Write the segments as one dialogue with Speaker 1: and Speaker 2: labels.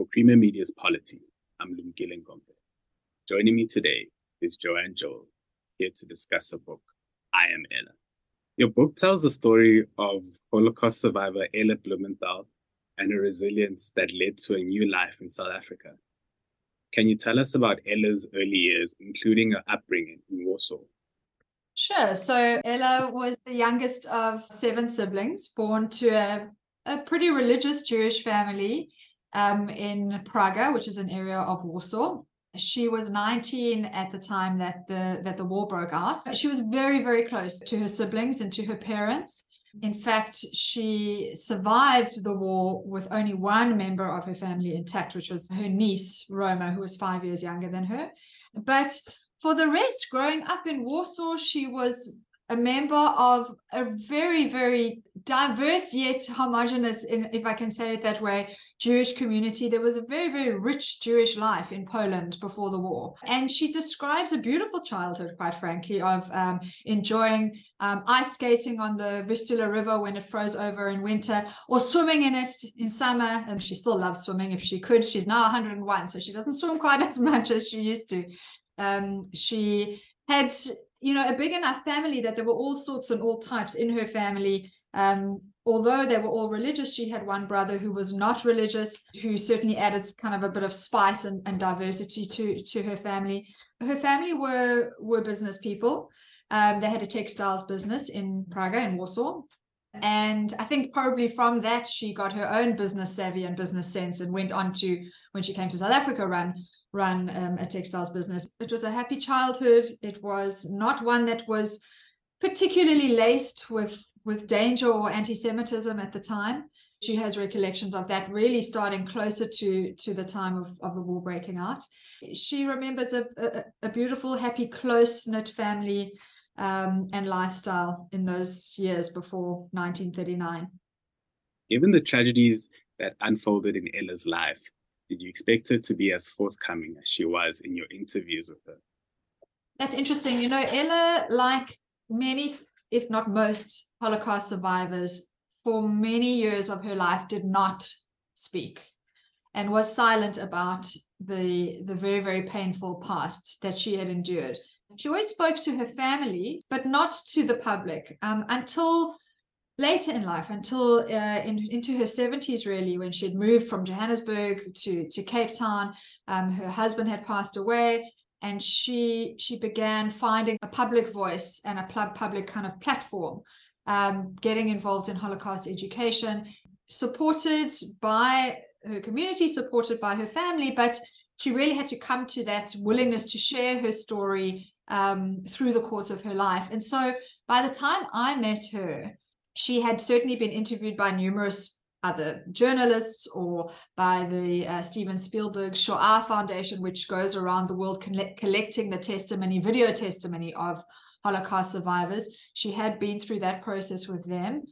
Speaker 1: For Creamer Media's Polity, I'm Lumkile Ngombe. Joining me today is Joanne Jowell, here to discuss her book, I Am Ella. Your book tells the story of Holocaust survivor Ella Blumenthal and her resilience that led to a new life in South Africa. Can you tell us about Ella's early years, including her upbringing in Warsaw?
Speaker 2: Sure. So Ella was the youngest of seven siblings, born to a, a pretty religious Jewish family um, in Praga, which is an area of Warsaw. She was 19 at the time that the that the war broke out. She was very, very close to her siblings and to her parents. In fact, she survived the war with only one member of her family intact, which was her niece, Roma, who was five years younger than her. But for the rest, growing up in Warsaw, she was a member of a very, very diverse yet homogenous, in, if I can say it that way, Jewish community. There was a very, very rich Jewish life in Poland before the war. And she describes a beautiful childhood, quite frankly, of um, enjoying um, ice skating on the Vistula River when it froze over in winter or swimming in it in summer. And she still loves swimming if she could. She's now 101, so she doesn't swim quite as much as she used to. Um, she had you know, a big enough family that there were all sorts and all types in her family. Um, although they were all religious, she had one brother who was not religious, who certainly added kind of a bit of spice and, and diversity to to her family. Her family were were business people. Um, they had a textiles business in Praga in Warsaw. And I think probably from that she got her own business savvy and business sense and went on to when she came to South Africa run run um, a textiles business. It was a happy childhood. It was not one that was particularly laced with with danger or anti-Semitism at the time. She has recollections of that really starting closer to to the time of, of the war breaking out. She remembers a, a, a beautiful, happy, close-knit family um, and lifestyle in those years before 1939.
Speaker 1: Given the tragedies that unfolded in Ella's life, did you expect her to be as forthcoming as she was in your interviews with her?
Speaker 2: That's interesting. You know, Ella, like many, if not most, Holocaust survivors, for many years of her life did not speak and was silent about the the very very painful past that she had endured she always spoke to her family but not to the public um, until later in life until uh, in, into her 70s really when she had moved from johannesburg to, to cape town um, her husband had passed away and she she began finding a public voice and a public kind of platform um, getting involved in holocaust education supported by her community supported by her family but she really had to come to that willingness to share her story um, through the course of her life. And so by the time i met her she had certainly been interviewed by numerous other journalists or by the uh, Steven Spielberg Shoah Foundation, which goes around the world collecting the testimony, video testimony of Holocaust survivors. She had been through that process with them,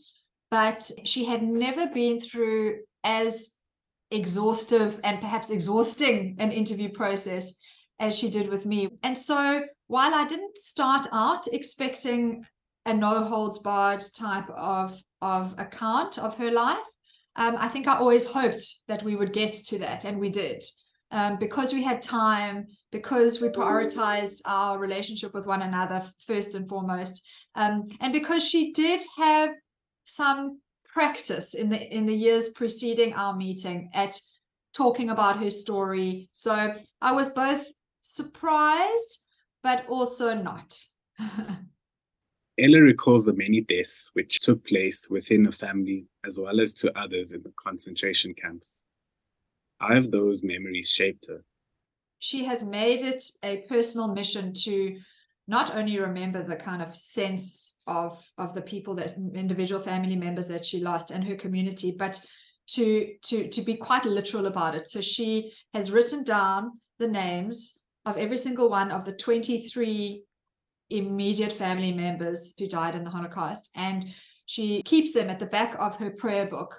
Speaker 2: but she had never been through as exhaustive and perhaps exhausting an interview process as she did with me. And so while I didn't start out expecting a no holds barred type of of account of her life. Um, I think I always hoped that we would get to that, and we did. Um, because we had time, because we prioritized our relationship with one another first and foremost, um, and because she did have some practice in the in the years preceding our meeting at talking about her story. So I was both surprised, but also not.
Speaker 1: Ella recalls the many deaths which took place within her family as well as to others in the concentration camps. How have those memories shaped her?
Speaker 2: She has made it a personal mission to not only remember the kind of sense of of the people that individual family members that she lost and her community, but to to to be quite literal about it. So she has written down the names of every single one of the 23 immediate family members who died in the Holocaust. And she keeps them at the back of her prayer book.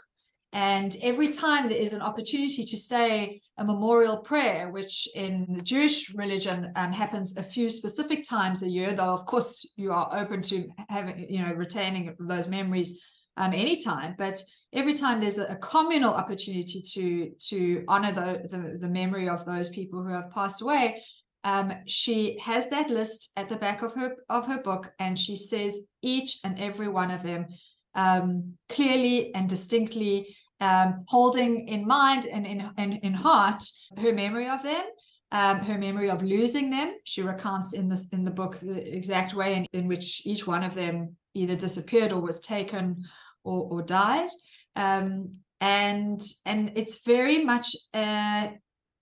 Speaker 2: And every time there is an opportunity to say a memorial prayer, which in the Jewish religion um, happens a few specific times a year, though of course you are open to having, you know, retaining those memories um, anytime, but every time there's a, communal opportunity to to honor the, the, the memory of those people who have passed away, um, she has that list at the back of her of her book, and she says each and every one of them um, clearly and distinctly, um, holding in mind and in, in in heart her memory of them um, her memory of losing them. She recounts in this in the book the exact way in, in which each one of them either disappeared or was taken or, or died. Um, and and it's very much a,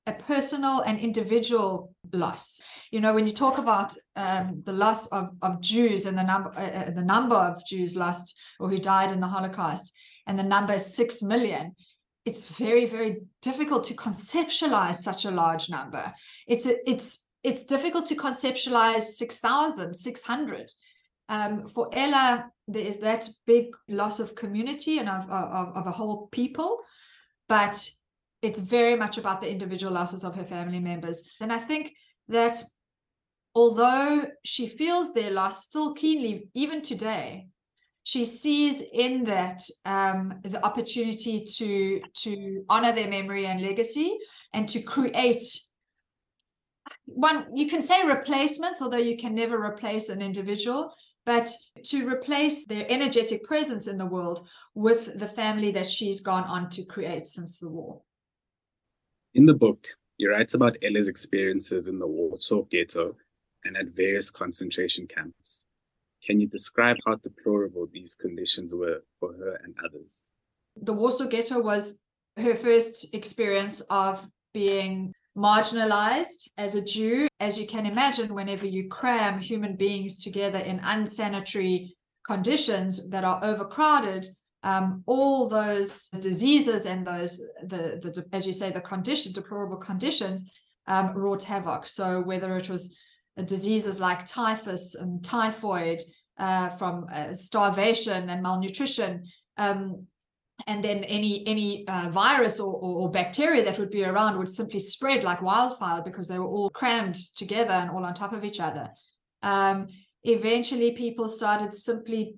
Speaker 2: a personal and individual loss. You know, when you talk about um, the loss of, of Jews and the number uh, uh the number of Jews lost or who died in the Holocaust, and the number is six million it's very very difficult to conceptualize such a large number it's a, it's it's difficult to conceptualize 6600 um, for ella there is that big loss of community and of, of, of a whole people but it's very much about the individual losses of her family members. And i think that although she feels their loss still keenly even today she sees in that um, the opportunity to to honor their memory and legacy and to create one you can say replacements although you can never replace an individual but to replace their energetic presence in the world with the family that she's gone on to create since the war
Speaker 1: in the book he writes about ella's experiences in the warsaw ghetto and at various concentration camps can you describe how deplorable these conditions were for her and others?
Speaker 2: The Warsaw Ghetto was her first experience of being marginalized as a Jew. As you can imagine, whenever you cram human beings together in unsanitary conditions that are overcrowded, um, all those diseases and those the, the as you say the condition deplorable conditions um, wrought havoc. So whether it was diseases like typhus and typhoid, uh, from uh, starvation and malnutrition. Um, and then any any uh, virus or, or, or, bacteria that would be around would simply spread like wildfire because they were all crammed together and all on top of each other. Um, eventually, people started simply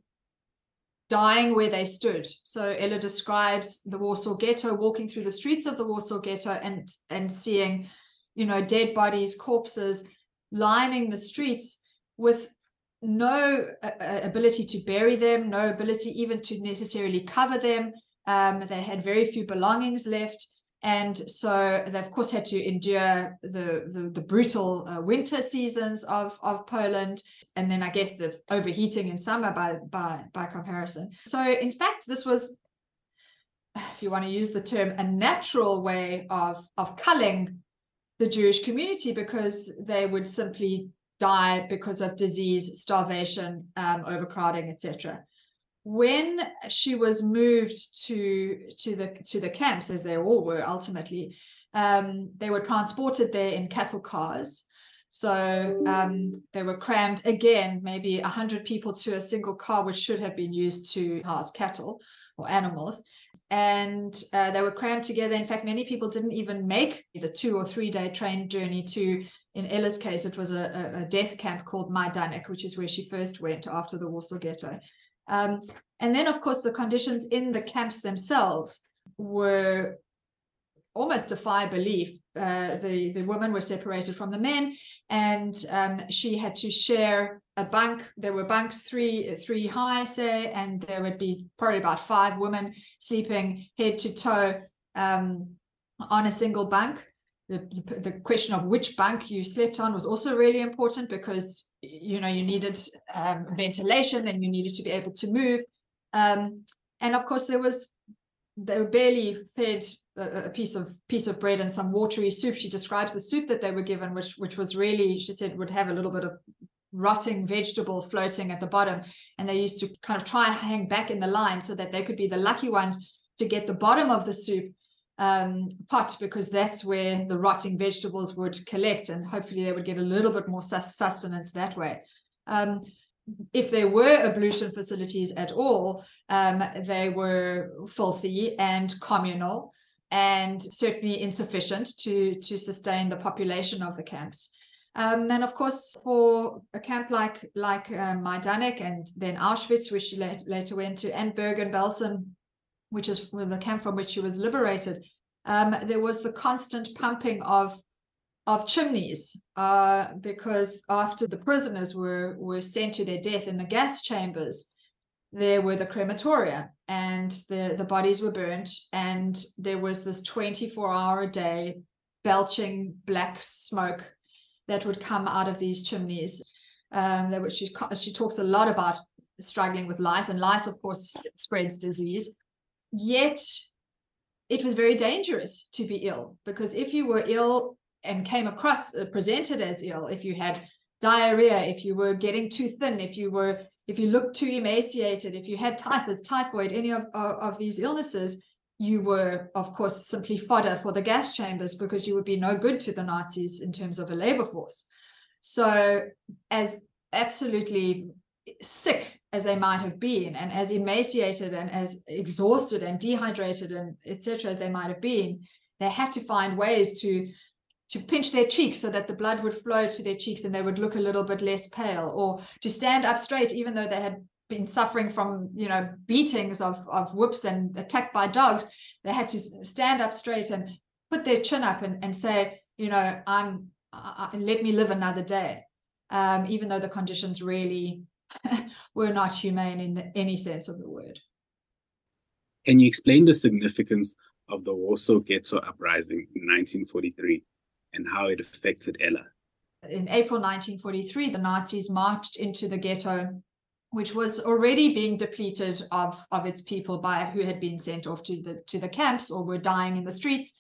Speaker 2: dying where they stood. So Ella describes the Warsaw Ghetto, walking through the streets of the Warsaw Ghetto and and seeing, you know, dead bodies, corpses lining the streets with no uh, uh, ability to bury them, no ability even to necessarily cover them. Um, they had very few belongings left. And so they, of course, had to endure the, the, the brutal uh, winter seasons of, of Poland. And then I guess the overheating in summer by, by, by comparison. So, in fact, this was, if you want to use the term, a natural way of, of culling the Jewish community because they would simply die because of disease, starvation, um, overcrowding, etc. When she was moved to to the to the camps, as they all were ultimately, um, they were transported there in cattle cars. So um, they were crammed again, maybe hundred people to a single car, which should have been used to house cattle or animals. And uh, they were crammed together. In fact, many people didn't even make the two or three day train journey to in Ella's case, it was a, a death camp called Majdanek, which is where she first went after the Warsaw Ghetto. Um, and then, of course, the conditions in the camps themselves were almost defy belief. Uh, the the women were separated from the men, and um, she had to share a bunk. There were bunks three three high, say, and there would be probably about five women sleeping head to toe um, on a single bunk the, the question of which bunk you slept on was also really important because you know you needed um, ventilation and you needed to be able to move. Um, and of course there was they were barely fed a, a, piece of piece of bread and some watery soup. She describes the soup that they were given which which was really she said would have a little bit of rotting vegetable floating at the bottom. And they used to kind of try and hang back in the line so that they could be the lucky ones to get the bottom of the soup um, pot because that's where the rotting vegetables would collect and hopefully they would get a little bit more sustenance that way. Um, if there were ablution facilities at all, um, they were filthy and communal and certainly insufficient to, to sustain the population of the camps. Um, and of course, for a camp like like uh, Majdanek and then Auschwitz, which she later went to, and Bergen-Belsen, which is the camp from which she was liberated, um, there was the constant pumping of of chimneys uh, because after the prisoners were were sent to their death in the gas chambers, there were the crematoria and the the bodies were burnt, and there was this twenty four hour a day belching black smoke that would come out of these chimneys. Um, that she she talks a lot about struggling with lice, and lice, of course, spreads disease. Yet, it was very dangerous to be ill because if you were ill and came across uh, presented as ill, if you had diarrhea, if you were getting too thin, if you were if you looked too emaciated, if you had typhus, typhoid, any of, of, of these illnesses, you were, of course, simply fodder for the gas chambers because you would be no good to the Nazis in terms of a labor force. So, as absolutely sick as they might have been, and as emaciated and as exhausted and dehydrated and etc. as they might have been, they had to find ways to to pinch their cheeks so that the blood would flow to their cheeks and they would look a little bit less pale, or to stand up straight even though they had been suffering from you know beatings of of whoops and attacked by dogs they had to stand up straight and put their chin up and, and say you know i'm uh, let me live another day um, even though the conditions really were not humane in the, any sense of the word
Speaker 1: can you explain the significance of the warsaw ghetto uprising in 1943 and how it affected ella
Speaker 2: in april 1943 the nazis marched into the ghetto which was already being depleted of, of its people by who had been sent off to the to the camps or were dying in the streets.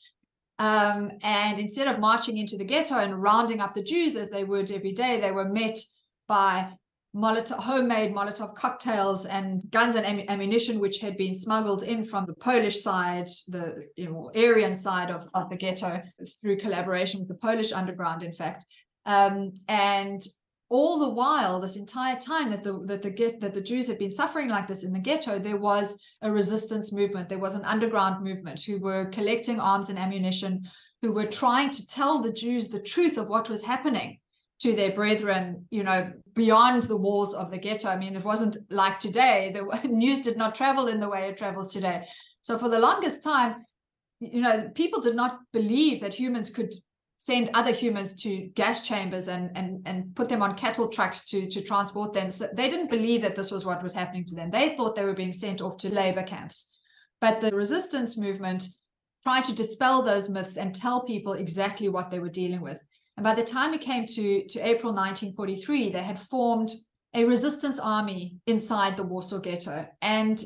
Speaker 2: Um, and instead of marching into the ghetto and rounding up the Jews as they would every day, they were met by Molotov, homemade Molotov cocktails and guns and am- ammunition, which had been smuggled in from the Polish side, the you know, Aryan side of, of the ghetto through collaboration with the Polish underground, in fact. Um, and all the while, this entire time that the that the get that the Jews had been suffering like this in the ghetto, there was a resistance movement. There was an underground movement who were collecting arms and ammunition, who were trying to tell the Jews the truth of what was happening to their brethren, you know, beyond the walls of the ghetto. I mean, it wasn't like today. The news did not travel in the way it travels today. So for the longest time, you know, people did not believe that humans could send other humans to gas chambers and and and put them on cattle trucks to to transport them so they didn't believe that this was what was happening to them they thought they were being sent off to labor camps but the resistance movement tried to dispel those myths and tell people exactly what they were dealing with and by the time it came to to April 1943 they had formed a resistance army inside the Warsaw ghetto and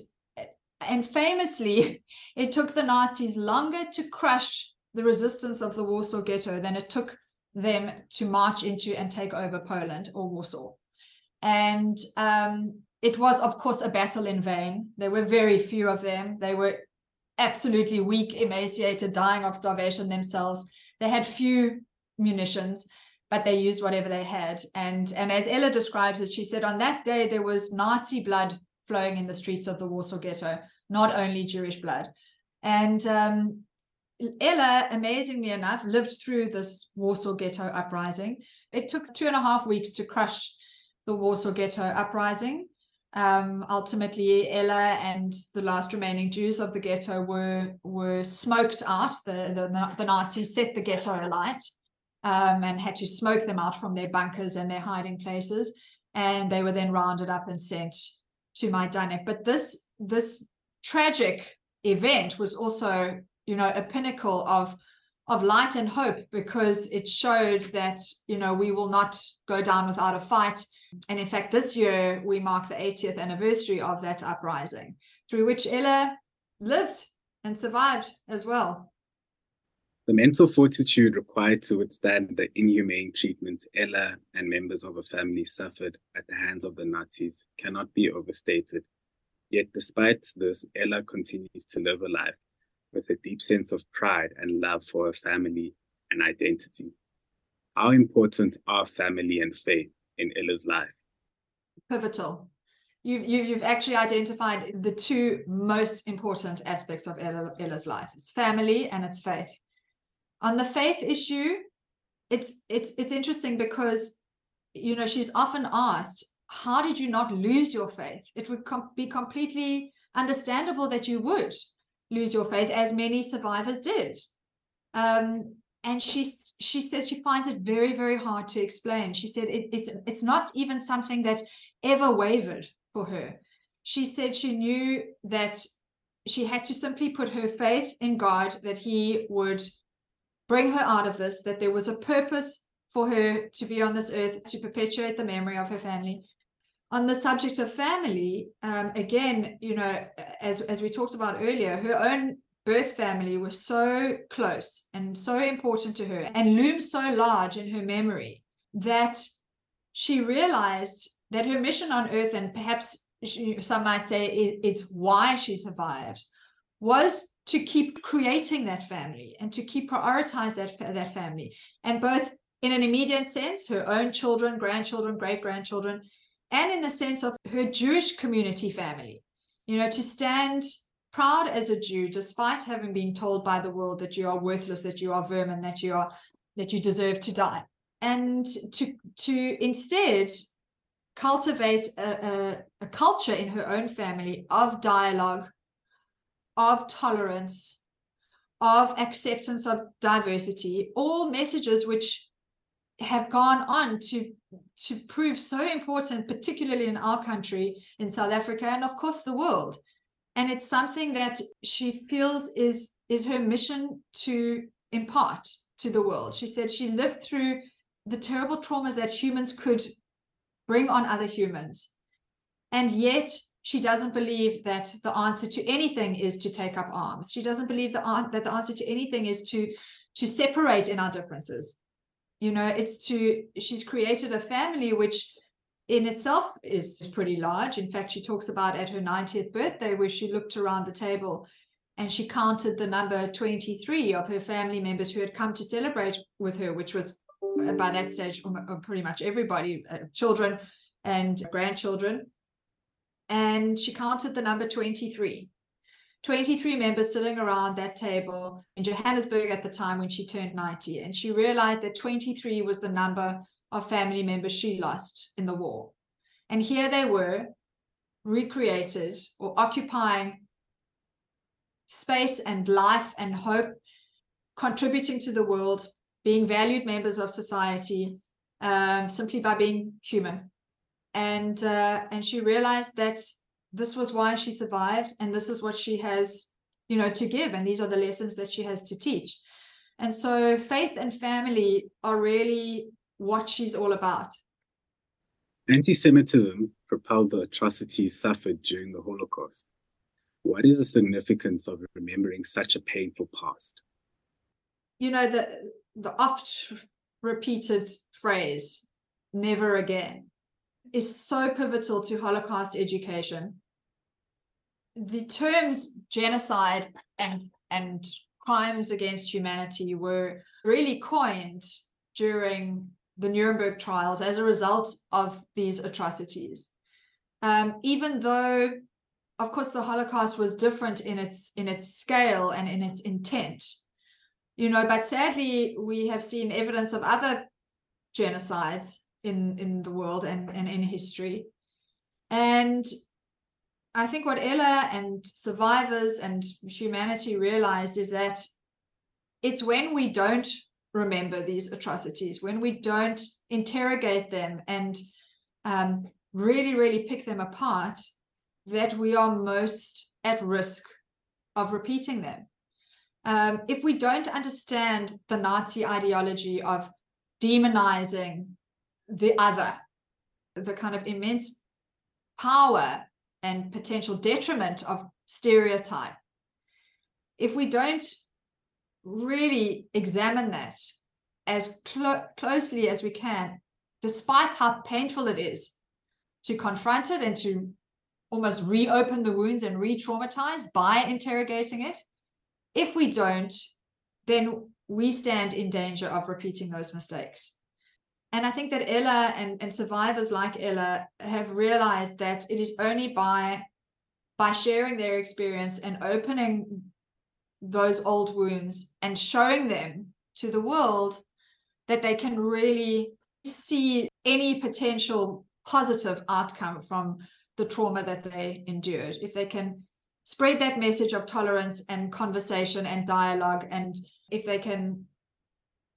Speaker 2: and famously it took the Nazis longer to crush the resistance of the Warsaw Ghetto than it took them to march into and take over Poland or Warsaw. And um, it was, of course, a battle in vain. There were very few of them. They were absolutely weak, emaciated, dying of starvation themselves. They had few munitions, but they used whatever they had. And, and as Ella describes it, she said on that day there was Nazi blood flowing in the streets of the Warsaw Ghetto, not only Jewish blood. And um, Ella, amazingly enough, lived through this Warsaw Ghetto uprising. It took two and a half weeks to crush the Warsaw Ghetto uprising. Um, ultimately, Ella and the last remaining Jews of the ghetto were were smoked out. The the, the Nazis set the ghetto alight um, and had to smoke them out from their bunkers and their hiding places. And they were then rounded up and sent to Majdanek. But this this tragic event was also you know a pinnacle of of light and hope because it showed that you know we will not go down without a fight and in fact this year we mark the 80th anniversary of that uprising through which ella lived and survived as well
Speaker 1: the mental fortitude required to withstand the inhumane treatment ella and members of her family suffered at the hands of the nazis cannot be overstated yet despite this ella continues to live a life with a deep sense of pride and love for her family and identity. How important are family and faith in Ella's life?
Speaker 2: Pivotal. You've, you've actually identified the two most important aspects of Ella, Ella's life it's family and it's faith. On the faith issue, it's it's it's interesting because you know she's often asked how did you not lose your faith? It would com- be completely understandable that you would lose your faith as many survivors did. Um, and she she says she finds it very very hard to explain. She said it, it's it's not even something that ever wavered for her. She said she knew that she had to simply put her faith in god that he would bring her out of this that there was a purpose for her to be on this earth to perpetuate the memory of her family. On the subject of family um, again you know as as we talked about earlier her own birth family was so close and so important to her and loomed so large in her memory that she realized that her mission on earth and perhaps she, some might say it, it's why she survived was to keep creating that family and to keep prioritize that that family. And both in an immediate sense her own children grandchildren great grandchildren and in the sense of her jewish community family. You know to stand proud as a Jew, despite having been told by the world that you are worthless, that you are vermin, that you are that you deserve to die, and to to instead cultivate a, a, a culture in her own family of dialogue, of tolerance, of acceptance of diversity, all messages which have gone on to to prove so important, particularly in our country, in South Africa, and of course the world. And it's something that she feels is is her mission to impart to the world. She said she lived through the terrible traumas that humans could bring on other humans. And yet she doesn't believe that the answer to anything is to take up arms she doesn't believe the, that the answer to anything is to to separate in our differences you know it's to she's created a family which in itself is pretty large. In fact, she talks about at her 90th birthday, where she looked around the table and she counted the number 23 of her family members who had come to celebrate with her, which was uh, by that stage pretty much everybody, uh, children and grandchildren. And she counted the number 23. 23 members sitting around that table in Johannesburg at the time when she turned 90. And she realized that 23 was the number of family members she lost in the war. And here they were, recreated or occupying space and life and hope, contributing to the world, being valued members of society um, simply by being human. And uh, and she realized that this was why she survived, and this is what she has, you know, to give, and these are the lessons that she has to teach. And so, faith and family are really what she's all about.
Speaker 1: Anti Semitism propelled the atrocities suffered during the Holocaust. What is the significance of remembering such a painful past?
Speaker 2: You know, the, the oft repeated phrase, never again, is so pivotal to Holocaust education. The terms genocide and, and crimes against humanity were really coined during the Nuremberg trials as a result of these atrocities. Um, even though, of course, the Holocaust was different in its in its scale and in its intent, you know, but sadly we have seen evidence of other genocides in in the world and, and in history. And I think what Ella and survivors and humanity realized is that it's when we don't remember these atrocities, when we don't interrogate them and um, really, really pick them apart, that we are most at risk of repeating them. Um, if we don't understand the Nazi ideology of demonizing the other, the kind of immense power and potential detriment of stereotype, if we don't really examine that as clo- closely as we can, despite how painful it is to confront it and to almost reopen the wounds and re traumatize by interrogating it. If we don't, then we stand in danger of repeating those mistakes. And I think that Ella and, and survivors like Ella have realized that it is only by by sharing their experience and opening those old wounds and showing them to the world that they can really see any potential positive outcome from the trauma that they endured. If they can spread that message of tolerance and conversation and dialogue, and if they can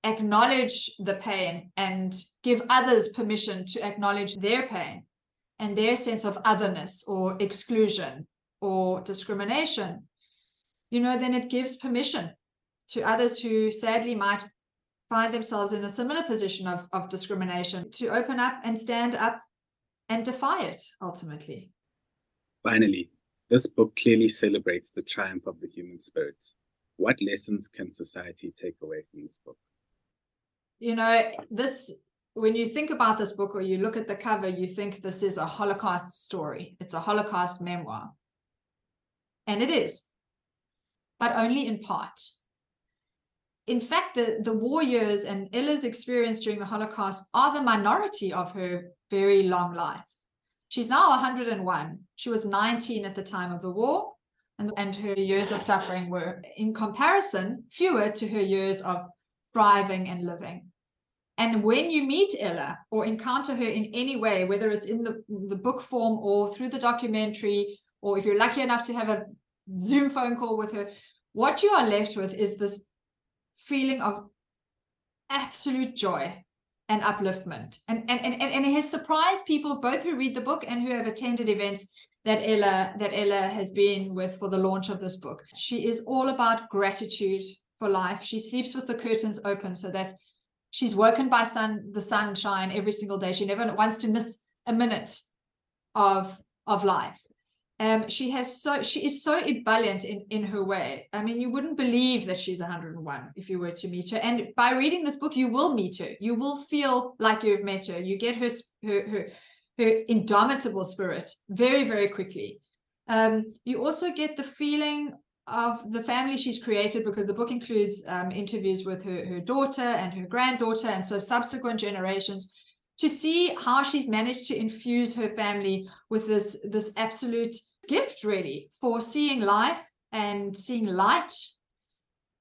Speaker 2: acknowledge the pain and give others permission to acknowledge their pain and their sense of otherness or exclusion or discrimination, you know, then it gives permission to others who sadly might find themselves in a similar position of, of discrimination to open up and stand up and defy it ultimately.
Speaker 1: Finally, this book clearly celebrates the triumph of the human spirit. What lessons can society take away from this book?
Speaker 2: You know, this when you think about this book or you look at the cover, you think this is a Holocaust story. It's a Holocaust memoir. And it is, but only in part. In fact, the, the war years and Ella's experience during the Holocaust are the minority of her very long life. She's now 101. She was 19 at the time of the war, and, and her years of suffering were, in comparison, fewer to her years of thriving and living. And when you meet Ella or encounter her in any way, whether it's in the, the book form or through the documentary, or if you're lucky enough to have a Zoom phone call with her, what you are left with is this feeling of absolute joy and upliftment. And, and, and, and it has surprised people, both who read the book and who have attended events that Ella that Ella has been with for the launch of this book. She is all about gratitude for life. She sleeps with the curtains open so that she's woken by sun the sunshine every single day. She never wants to miss a minute of of life. Um she has so she is so ebullient in in her way. I mean you wouldn't believe that she's 101 if you were to meet her. And by reading this book you will meet her. You will feel like you've met her. You get her her her, her indomitable spirit very very quickly. Um you also get the feeling of the family she's created because the book includes um, interviews with her, her daughter and her granddaughter and so subsequent generations to see how she's managed to infuse her family with this this absolute gift really for seeing life and seeing light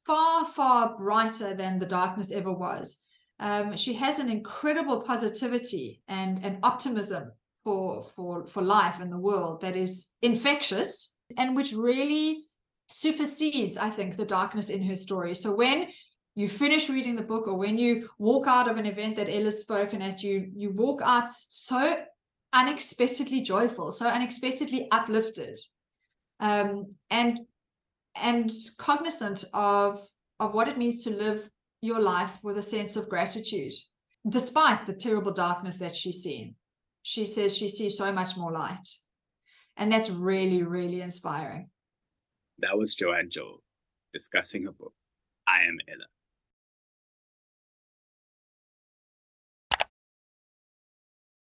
Speaker 2: far far brighter than the darkness ever was. Um, she has an incredible positivity and, and optimism for for for life and the world that is infectious and which really supersedes, I think, the darkness in her story. So when you finish reading the book or when you walk out of an event that Ella's spoken at, you you walk out so unexpectedly joyful, so unexpectedly uplifted, um, and and cognizant of of what it means to live your life with a sense of gratitude, despite the terrible darkness that she's seen. She says she sees so much more light. And that's really, really inspiring.
Speaker 1: That was Joanne Jowell discussing her book, I Am Ella.